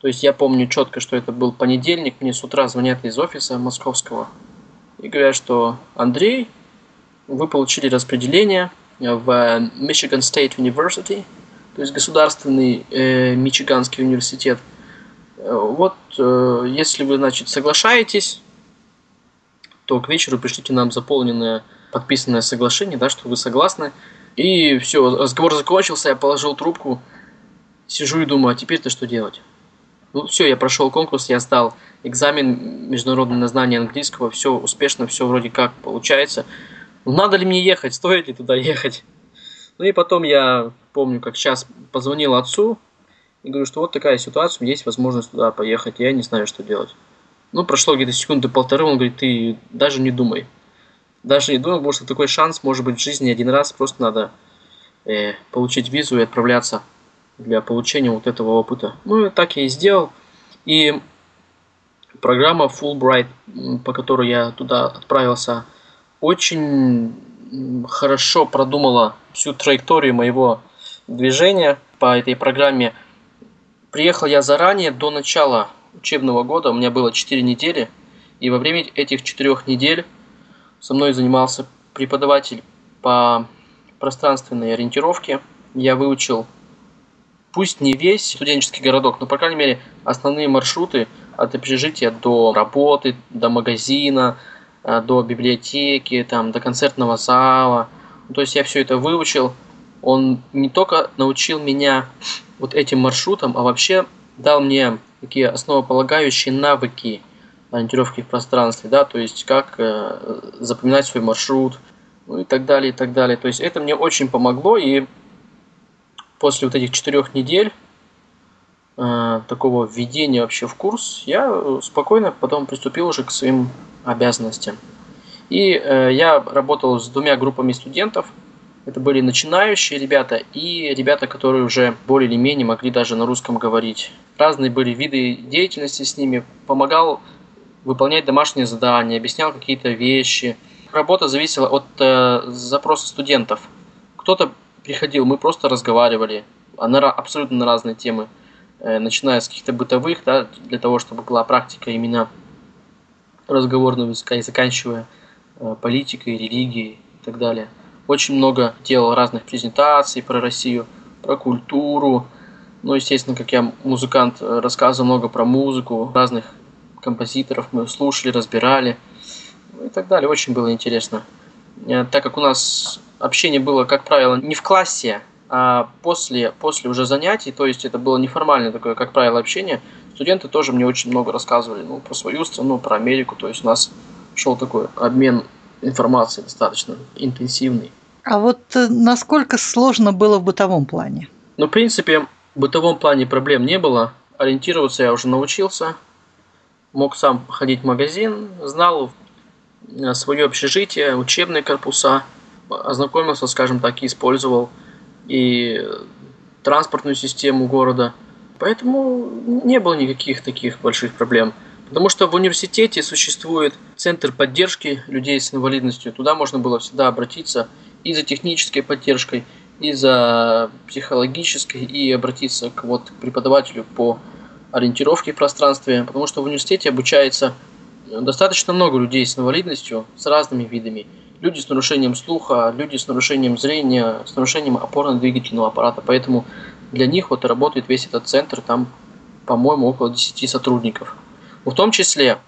то есть я помню четко, что это был понедельник, мне с утра звонят из офиса московского и говорят, что Андрей, вы получили распределение в Michigan State University, то есть государственный э, Мичиганский университет – вот, э, если вы, значит, соглашаетесь, то к вечеру пришлите нам заполненное, подписанное соглашение, да, что вы согласны. И все, разговор закончился, я положил трубку, сижу и думаю, а теперь-то что делать? Ну, все, я прошел конкурс, я сдал экзамен международное на знание английского, все успешно, все вроде как получается. Ну, надо ли мне ехать, стоит ли туда ехать? Ну и потом я помню, как сейчас позвонил отцу, и говорю, что вот такая ситуация, у меня есть возможность туда поехать, я не знаю, что делать. Ну, прошло где-то секунды полторы, он говорит, ты даже не думай. Даже не думай, потому что такой шанс может быть в жизни один раз, просто надо э, получить визу и отправляться для получения вот этого опыта. Ну, и так я и сделал. И программа Fulbright, по которой я туда отправился, очень хорошо продумала всю траекторию моего движения по этой программе – Приехал я заранее, до начала учебного года, у меня было 4 недели, и во время этих 4 недель со мной занимался преподаватель по пространственной ориентировке. Я выучил, пусть не весь студенческий городок, но, по крайней мере, основные маршруты от общежития до работы, до магазина, э, до библиотеки, там, до концертного зала. То есть я все это выучил. Он не только научил меня вот этим маршрутом, а вообще дал мне такие основополагающие навыки ориентировки в пространстве, да, то есть как э, запоминать свой маршрут, ну и так далее, и так далее. То есть это мне очень помогло, и после вот этих четырех недель э, такого введения вообще в курс, я спокойно потом приступил уже к своим обязанностям. И э, я работал с двумя группами студентов – это были начинающие ребята и ребята, которые уже более или менее могли даже на русском говорить. Разные были виды деятельности с ними. Помогал выполнять домашние задания, объяснял какие-то вещи. Работа зависела от э, запроса студентов. Кто-то приходил, мы просто разговаривали на, абсолютно на разные темы, э, начиная с каких-то бытовых, да, для того, чтобы была практика именно разговорного языка и заканчивая э, политикой, религией и так далее – очень много делал разных презентаций про Россию, про культуру. Ну, естественно, как я музыкант, э, рассказывал много про музыку, разных композиторов мы слушали, разбирали ну, и так далее. Очень было интересно. Э, так как у нас общение было, как правило, не в классе, А после, после уже занятий, то есть это было неформальное такое, как правило, общение, студенты тоже мне очень много рассказывали ну, про свою страну, про Америку. То есть у нас шел такой обмен информацией достаточно интенсивный. А вот э, насколько сложно было в бытовом плане? Ну, в принципе, в бытовом плане проблем не было. Ориентироваться я уже научился. Мог сам ходить в магазин, знал э, свое общежитие, учебные корпуса, ознакомился, скажем так, и использовал и транспортную систему города. Поэтому не было никаких таких больших проблем. Потому что в университете существует центр поддержки людей с инвалидностью. Туда можно было всегда обратиться и за технической поддержкой, и за психологической, и обратиться к, вот, преподавателю по ориентировке в пространстве. Потому что в университете обучается достаточно много людей с инвалидностью, с разными видами люди с нарушением слуха, люди с нарушением зрения, с нарушением опорно-двигательного аппарата. Поэтому для них вот работает весь этот центр, там, по-моему, около 10 сотрудников. В том числе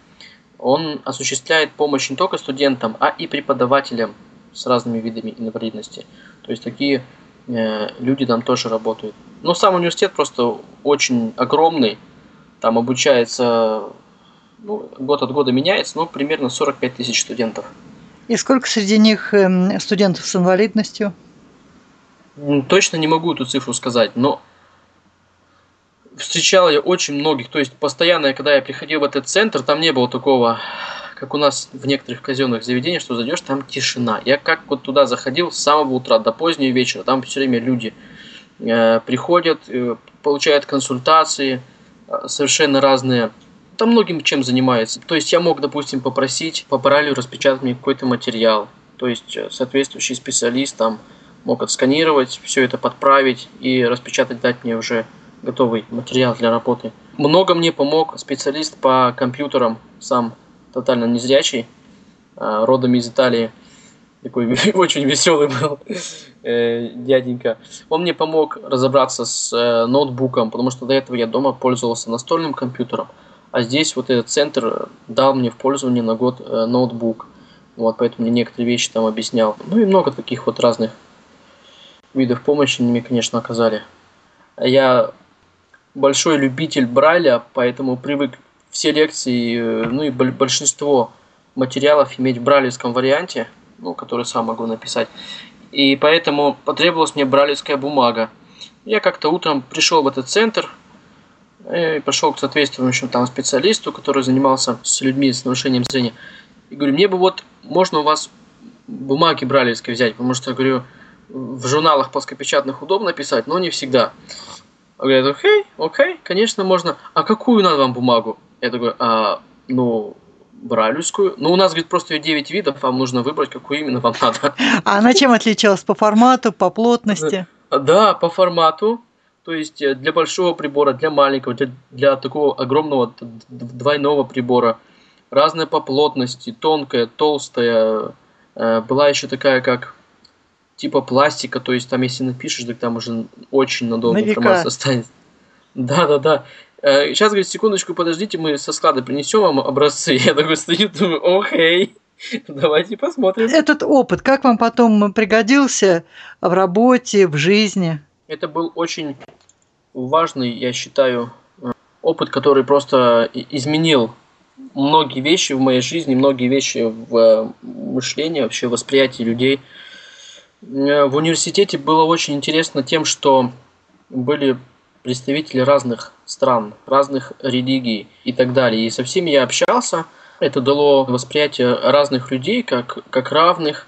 он осуществляет помощь не только студентам, а и преподавателям с разными видами инвалидности. То есть такие э, люди там тоже работают. Но сам университет просто очень огромный. Там обучается, ну, год от года меняется, но примерно 45 тысяч студентов. И сколько среди них эм, студентов с инвалидностью? Точно не могу эту цифру сказать, но встречал я очень многих. То есть постоянно, когда я приходил в этот центр, там не было такого, как у нас в некоторых казенных заведениях, что зайдешь, там тишина. Я как вот туда заходил с самого утра до позднего вечера, там все время люди э, приходят, э, получают консультации, э, совершенно разные там многим чем занимается. То есть я мог, допустим, попросить по параллелю распечатать мне какой-то материал. То есть э, соответствующий специалист там мог отсканировать, все это подправить и распечатать, дать мне уже готовый материал для работы. Много мне помог специалист по компьютерам, сам тотально незрячий, э, родом из Италии. Такой очень веселый был э, дяденька. Он мне помог разобраться с ноутбуком, потому что до этого я дома пользовался настольным компьютером. А здесь вот этот центр дал мне в пользование на год э, ноутбук. Вот, поэтому мне некоторые вещи там объяснял. Ну и много таких вот разных видов помощи мне, конечно, оказали. Я большой любитель Брайля, поэтому привык все лекции, э, ну и большинство материалов иметь в брайлевском варианте, ну, который сам могу написать. И поэтому потребовалась мне брайлевская бумага. Я как-то утром пришел в этот центр, и пошел к соответствующему там специалисту, который занимался с людьми с нарушением зрения. И говорю, мне бы вот, можно у вас бумаги бралевской взять, потому что, говорю, в журналах плоскопечатных удобно писать, но не всегда. Говорят, окей, окей, конечно, можно. А какую надо вам бумагу? Я такой, а, ну, брайлевскую. Ну, у нас, говорит, просто ее 9 видов, вам нужно выбрать, какую именно вам надо. А она чем отличалась? По формату, по плотности? Да, по формату. То есть э, для большого прибора, для маленького, для, для такого огромного двойного прибора. Разная по плотности, тонкая, толстая. Э, была еще такая, как типа пластика, то есть там если напишешь, так там уже очень надолго на информация останется. Да, да, да. Сейчас, говорит, секундочку, подождите, мы со склада принесем вам образцы. Я такой стою, думаю, окей, давайте посмотрим. Этот опыт, как вам потом пригодился в работе, в жизни? Это был очень важный, я считаю, э, опыт, который просто изменил многие вещи в моей жизни, многие вещи в э, мышлении, вообще восприятии людей. Э, в университете было очень интересно тем, что были представители разных стран, разных религий и так далее. И со всеми я общался. Это дало восприятие разных людей как, как равных.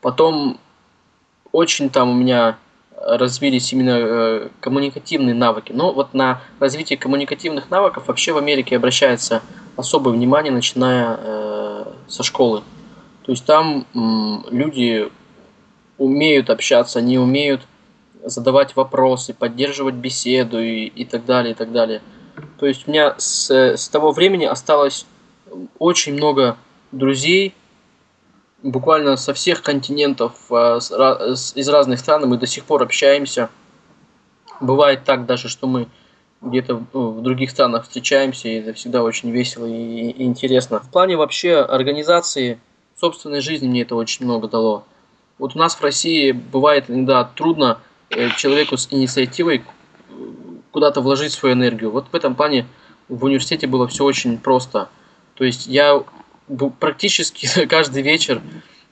Потом очень там у меня развились именно э, коммуникативные навыки. Но вот на развитие коммуникативных навыков вообще в Америке обращается особое внимание, начиная э, со школы. То есть там люди умеют общаться, не умеют задавать вопросы, поддерживать беседу и, и так далее, и так далее. То есть у меня с, с того времени осталось очень много друзей, буквально со всех континентов, а, из разных стран мы до сих пор общаемся. Бывает так даже, что мы где-то ну, в других странах встречаемся, и это всегда очень весело и, интересно. В плане вообще организации собственной жизни мне это очень много дало. Вот у нас в России бывает иногда трудно э, человеку с инициативой куда-то вложить свою энергию. Вот в этом плане в университете было все очень просто. То есть я практически каждый вечер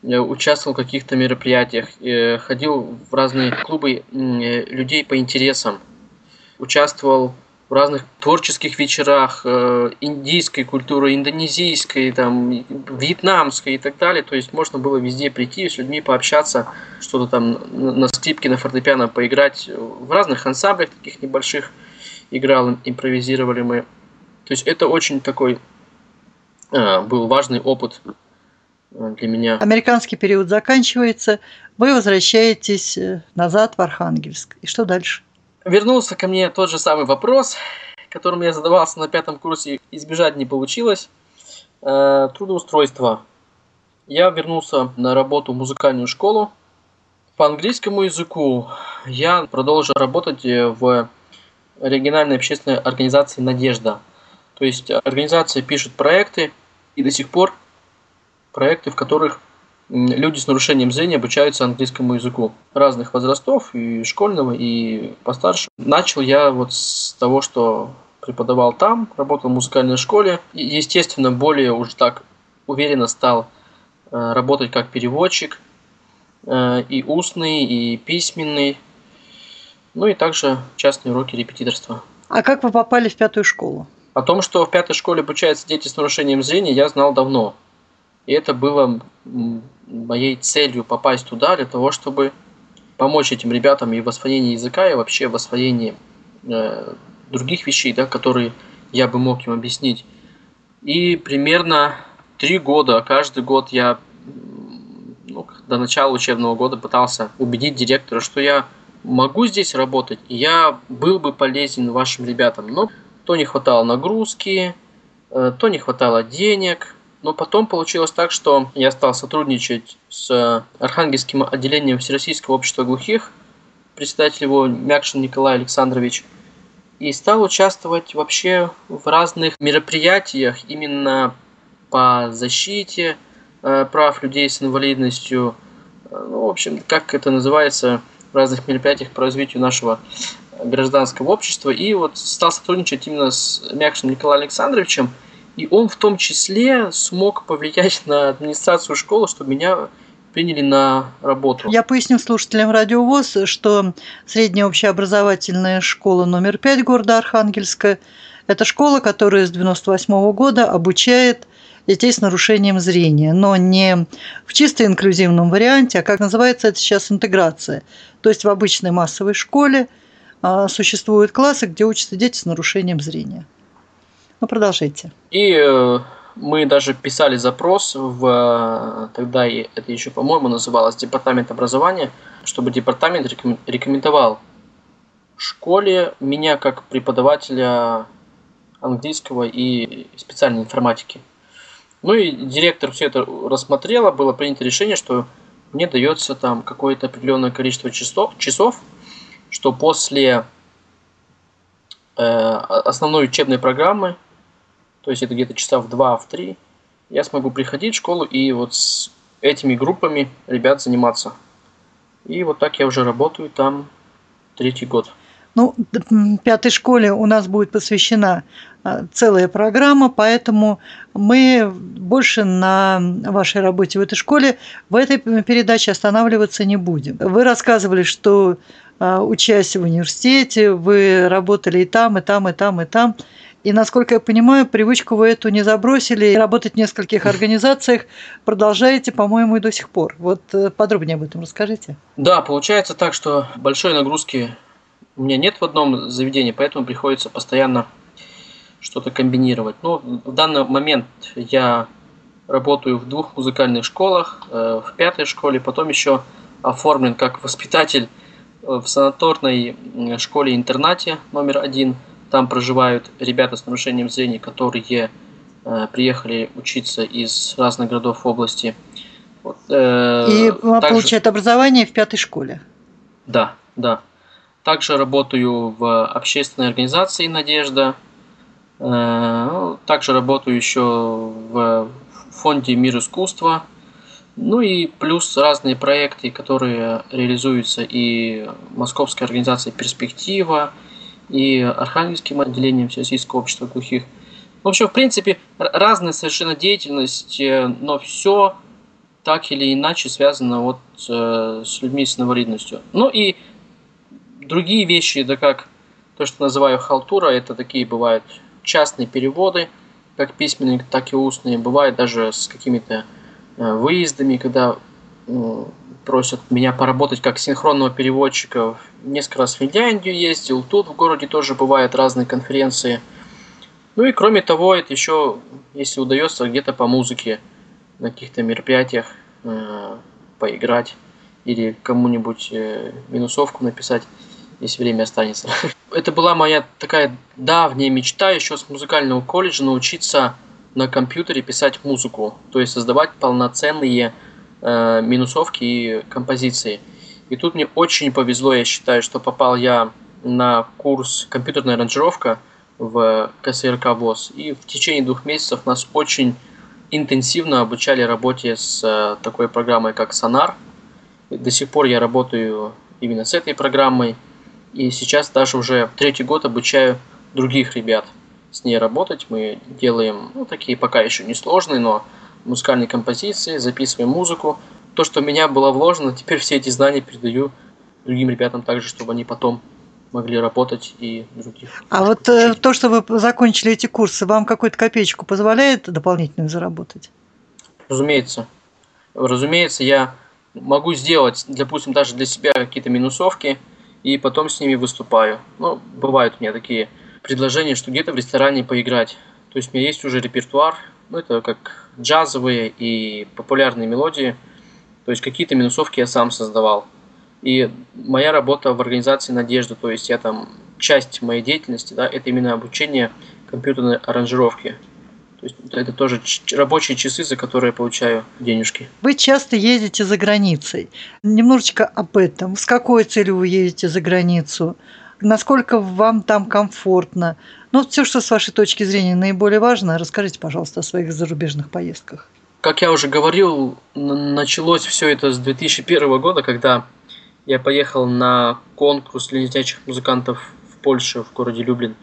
участвовал в каких-то мероприятиях, ходил в разные клубы людей по интересам, участвовал в разных творческих вечерах э, индийской культуры, индонезийской, там, вьетнамской и так далее. То есть можно было везде прийти с людьми пообщаться, что-то там на скрипке, на фортепиано поиграть. В разных ансамблях таких небольших играл, импровизировали мы. То есть это очень такой э, был важный опыт э, для меня. Американский период заканчивается, вы возвращаетесь э, назад в Архангельск. И что дальше? Вернулся ко мне тот же самый вопрос, которым я задавался на пятом курсе, избежать не получилось. Э, трудоустройство. Я вернулся на работу в музыкальную школу. По английскому языку я продолжил работать в региональной общественной организации «Надежда». То есть организация пишет проекты, и до сих пор проекты, в которых люди с нарушением зрения обучаются английскому языку разных возрастов, и школьного, и постарше. Начал я вот с того, что преподавал там, работал в музыкальной школе. И, естественно, более уже так уверенно стал э, работать как переводчик, э, и устный, и письменный, ну и также частные уроки репетиторства. А как вы попали в пятую школу? О том, что в пятой школе обучаются дети с нарушением зрения, я знал давно. И это было моей целью попасть туда для того, чтобы помочь этим ребятам и в освоении языка, и вообще в освоении э, других вещей, да, которые я бы мог им объяснить. И примерно три года, каждый год я ну, до начала учебного года пытался убедить директора, что я могу здесь работать, и я был бы полезен вашим ребятам. Но то не хватало нагрузки, э, то не хватало денег, но потом получилось так, что я стал сотрудничать с Архангельским отделением Всероссийского общества глухих, председатель его Мякшин Николай Александрович, и стал участвовать вообще в разных мероприятиях именно по защите э, прав людей с инвалидностью, э, ну, в общем, как это называется, в разных мероприятиях по развитию нашего гражданского общества, и вот стал сотрудничать именно с Мякшиным Николаем Александровичем – и он в том числе смог повлиять на администрацию школы, чтобы меня приняли на работу. Я поясню слушателям Радиовоз, что средняя общеобразовательная школа номер 5 города Архангельска – это школа, которая с 98 года обучает детей с нарушением зрения, но не в чисто инклюзивном варианте, а как называется это сейчас интеграция. То есть в обычной массовой школе а, существуют классы, где учатся дети с нарушением зрения. Ну, продолжайте. И э, мы даже писали запрос в тогда и это еще, по-моему, называлось департамент образования, чтобы департамент рекомендовал школе меня как преподавателя английского и специальной информатики. Ну и директор все это рассмотрела, было принято решение, что мне дается там какое-то определенное количество часов, часов что после э, основной учебной программы то есть это где-то часа в 2, в 3, я смогу приходить в школу и вот с этими группами ребят заниматься. И вот так я уже работаю там третий год. Ну, пятой школе у нас будет посвящена а, целая программа, поэтому мы больше на вашей работе в этой школе в этой передаче останавливаться не будем. Вы рассказывали, что а, учась в университете, вы работали и там, и там, и там, и там. И, насколько я понимаю, привычку вы эту не забросили. Работать в нескольких организациях продолжаете, по-моему, и до сих пор. Вот э, подробнее об этом расскажите. Да, получается так, что большой нагрузки у меня нет в одном заведении, поэтому приходится постоянно что-то комбинировать. Ну, в данный момент я работаю в двух музыкальных школах, э, в пятой школе, потом еще оформлен как воспитатель в санаторной школе-интернате номер один – там проживают ребята с нарушением зрения, которые э, приехали учиться из разных городов области. Вот, э, И также... получают образование в пятой школе. Да, да. Также работаю в общественной организации «Надежда». Э, ну, также работаю еще в фонде «Мир искусства». Ну и плюс разные проекты, которые реализуются и Московской организацией «Перспектива», и Архангельским отделением Всероссийского общества глухих. В общем, в принципе, разная совершенно деятельность, э, но все так или иначе связано вот э, с людьми с инвалидностью. Ну и другие вещи, да как то, что называю халтура, это такие бывают частные переводы, как письменные, так и устные. Бывает даже с какими-то э, выездами, когда ну, просят меня поработать как синхронного переводчика. Несколько раз в Финляндию ездил, тут в городе тоже бывают разные конференции. Ну и кроме того, это еще, если удается, где-то по музыке на каких-то мероприятиях э, поиграть или кому-нибудь э, минусовку написать, если время останется. Это была моя такая давняя мечта еще с музыкального колледжа научиться на компьютере писать музыку, то есть создавать полноценные э, минусовки и композиции. И тут мне очень повезло, я считаю, что попал я на курс компьютерная аранжировка в КСРК ВОЗ. И в течение двух месяцев нас очень интенсивно обучали работе с э, такой программой, как Sonar. До сих пор я работаю именно с этой программой. И сейчас даже уже третий год обучаю других ребят с ней работать. Мы делаем ну, такие пока еще несложные, но музыкальные композиции, записываем музыку. То, что у меня было вложено, теперь все эти знания передаю другим ребятам также, чтобы они потом могли работать и других. А вот э, то, что вы закончили эти курсы, вам какую-то копеечку позволяет дополнительно заработать? Разумеется. Разумеется, я могу сделать, допустим, даже для себя какие-то минусовки, и потом с ними выступаю. Ну, бывают у меня такие предложения, что где-то в ресторане поиграть. То есть у меня есть уже репертуар, ну, это как джазовые и популярные мелодии. То есть какие-то минусовки я сам создавал. И моя работа в организации «Надежда», то есть я там, часть моей деятельности, да, это именно обучение компьютерной аранжировки. То есть это тоже рабочие часы, за которые я получаю денежки. Вы часто ездите за границей. Немножечко об этом. С какой целью вы едете за границу? Насколько вам там комфортно? Ну, все, что с вашей точки зрения наиболее важно, расскажите, пожалуйста, о своих зарубежных поездках. Как я уже говорил, началось все это с 2001 года, когда я поехал на конкурс для музыкантов в Польше, в городе Люблин.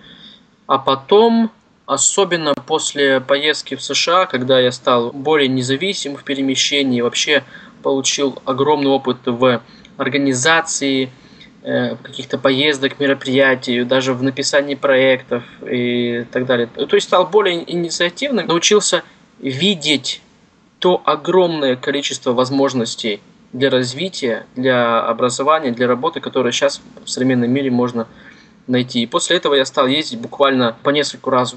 А потом, особенно после поездки в США, когда я стал более независим в перемещении, вообще получил огромный опыт в организации каких-то поездок, мероприятий, даже в написании проектов и так далее. То есть стал более инициативным, научился видеть то огромное количество возможностей для развития, для образования, для работы, которые сейчас в современном мире можно найти. И после этого я стал ездить буквально по несколько раз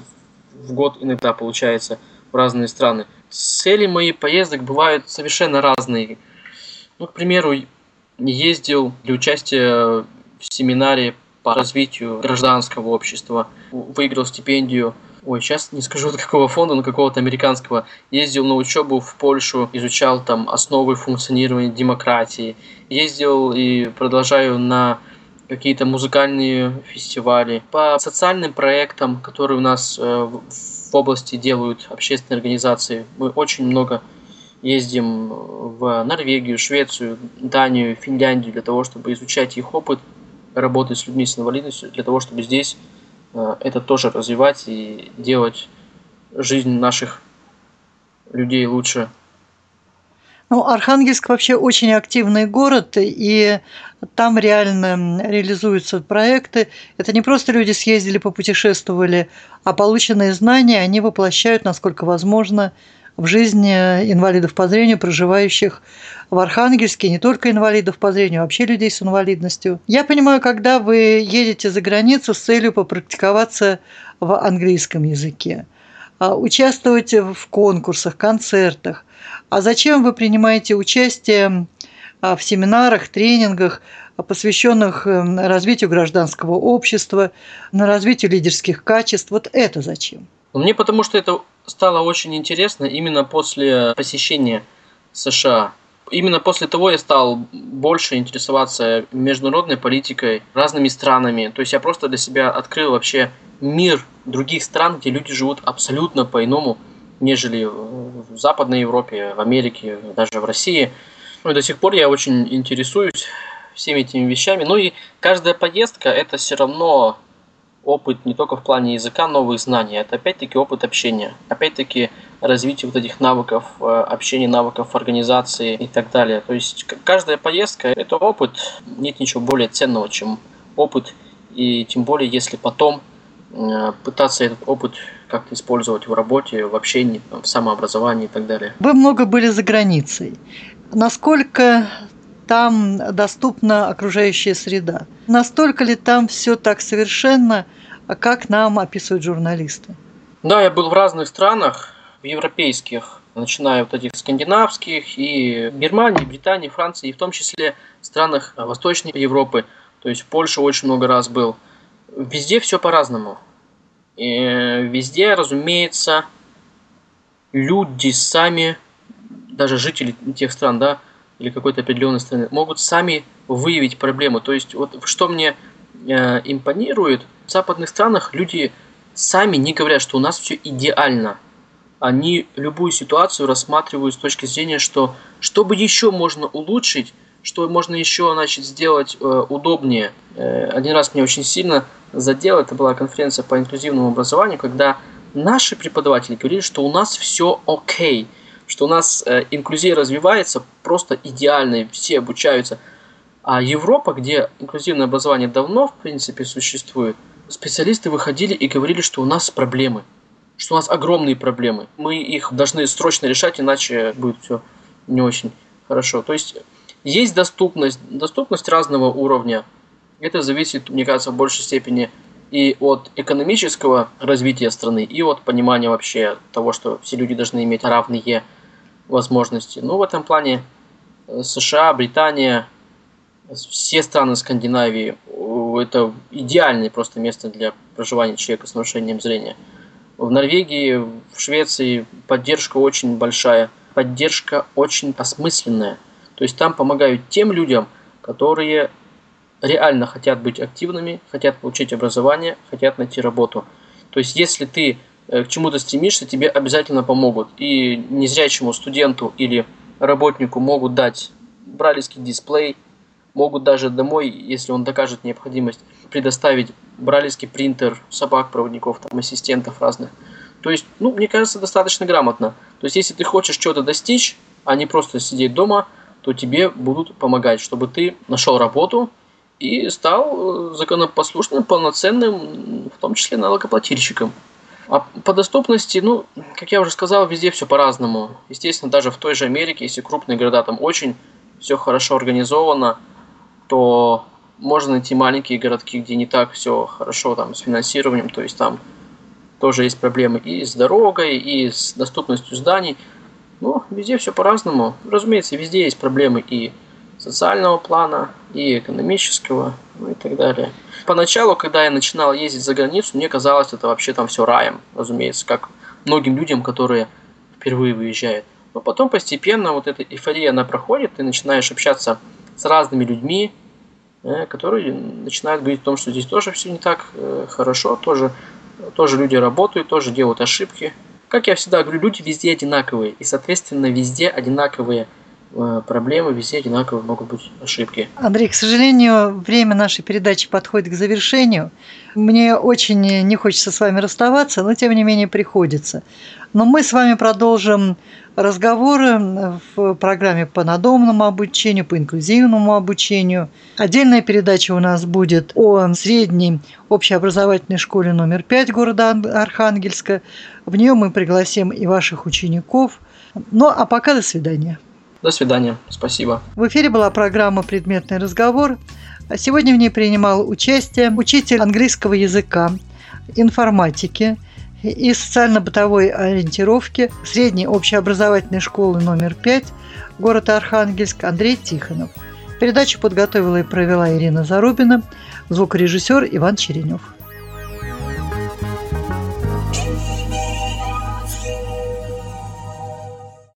в год, иногда получается, в разные страны. Цели моих поездок бывают совершенно разные. Ну, к примеру, ездил для участия в семинаре по развитию гражданского общества, выиграл стипендию. Ой, сейчас не скажу какого фонда, но какого-то американского, ездил на учебу в Польшу, изучал там основы функционирования демократии, ездил и продолжаю на какие-то музыкальные фестивали, по социальным проектам, которые у нас э, в области делают общественные организации. Мы очень много ездим в Норвегию, Швецию, Данию, Финляндию для того, чтобы изучать их опыт работы с людьми с инвалидностью, для того, чтобы здесь Э, это тоже развивать и делать жизнь наших людей лучше. Ну, Архангельск вообще очень активный город, и там реально реализуются проекты. Это не просто люди съездили, попутешествовали, а полученные знания они воплощают, насколько возможно, в жизни инвалидов по зрению, проживающих в Архангельске, не только инвалидов по зрению, а вообще людей с инвалидностью. Я понимаю, когда вы едете за границу с целью попрактиковаться в английском языке, а, участвовать в конкурсах, концертах. А зачем вы принимаете участие а, в семинарах, тренингах, посвященных эм, развитию гражданского общества, на развитию лидерских качеств? Вот это зачем? Мне потому что это стало очень интересно именно после посещения США. Именно после того я стал больше интересоваться международной политикой, разными странами. То есть я просто для себя открыл вообще мир других стран, где люди живут абсолютно по-иному, нежели в Западной Европе, в Америке, даже в России. Ну, и до сих пор я очень интересуюсь всеми этими вещами. Ну и каждая поездка это все равно опыт не только в плане языка, новых знаний, это опять-таки опыт общения, опять-таки развитие вот этих навыков э, общения, навыков организации и так далее. То есть каждая поездка – это опыт, нет ничего более ценного, чем опыт, и тем более, если потом э, пытаться этот опыт как-то использовать в работе, в общении, в самообразовании и так далее. Вы много были за границей. Насколько там доступна окружающая среда? Настолько ли там все так совершенно, как нам описывают журналисты? Да, я был в разных странах, в европейских, начиная от этих скандинавских, и Германии, Британии, Франции, и в том числе в странах Восточной Европы. То есть в Польше очень много раз был. Везде все по-разному. Везде, разумеется, люди сами, даже жители тех стран, да, или какой-то определенной страны, могут сами выявить проблему. То есть, вот что мне э, импонирует, в западных странах люди сами не говорят, что у нас все идеально. Они любую ситуацию рассматривают с точки зрения, что что бы еще можно улучшить, что можно еще значит, сделать э, удобнее. Э, один раз мне очень сильно задело, это была конференция по инклюзивному образованию, когда наши преподаватели говорили, что у нас все окей. Что у нас э, инклюзия развивается просто идеально, все обучаются. А Европа, где инклюзивное образование давно, в принципе, существует, специалисты выходили и говорили, что у нас проблемы, что у нас огромные проблемы. Мы их должны срочно решать, иначе будет все не очень хорошо. То есть есть доступность, доступность разного уровня. Это зависит, мне кажется, в большей степени и от экономического развития страны, и от понимания вообще того, что все люди должны иметь равные возможности. Ну, в этом плане э, США, Британия, все страны Скандинавии – это идеальное просто место для проживания человека с нарушением зрения. В Норвегии, в Швеции поддержка очень большая, поддержка очень осмысленная. То есть там помогают тем людям, которые реально хотят быть активными, хотят получить образование, хотят найти работу. То есть если ты Э, к чему-то стремишься, тебе обязательно помогут. И незрячему студенту или работнику могут дать бралевский дисплей, могут даже домой, если он докажет необходимость, предоставить бралевский принтер собак, проводников, там, ассистентов разных. То есть, ну, мне кажется, достаточно грамотно. То есть, если ты хочешь чего-то достичь, а не просто сидеть дома, то тебе будут помогать, чтобы ты нашел работу и стал э, законопослушным, полноценным, в том числе налогоплательщиком. А по доступности, ну, как я уже сказал, везде все по-разному. Естественно, даже в той же Америке, если крупные города там очень все хорошо организовано, то можно найти маленькие городки, где не так все хорошо там с финансированием, то есть там тоже есть проблемы и с дорогой, и с доступностью зданий. Ну, везде все по-разному. Разумеется, везде есть проблемы и социального плана, и экономического, ну и так далее. Поначалу, когда я начинал ездить за границу, мне казалось, это вообще там все раем, разумеется, как многим людям, которые впервые выезжают. Но потом постепенно вот эта эйфория, она проходит, ты начинаешь общаться с разными людьми, э, которые начинают говорить о том, что здесь тоже все не так э, хорошо, тоже, тоже люди работают, тоже делают ошибки. Как я всегда говорю, люди везде одинаковые, и, соответственно, везде одинаковые Э, проблемы, везде одинаковые могут быть ошибки. Андрей, к сожалению, время нашей передачи подходит к завершению. Мне очень не хочется с вами расставаться, но тем не менее приходится. Но мы с вами продолжим разговоры в программе по надомному обучению, по инклюзивному обучению. Отдельная передача у нас будет о средней общеобразовательной школе номер 5 города Архангельска. В нее мы пригласим и ваших учеников. Ну а пока до свидания. До свидания. Спасибо. В эфире была программа «Предметный разговор». Сегодня в ней принимал участие учитель английского языка, информатики и социально-бытовой ориентировки средней общеобразовательной школы номер 5 города Архангельск Андрей Тихонов. Передачу подготовила и провела Ирина Зарубина, звукорежиссер Иван Черенев.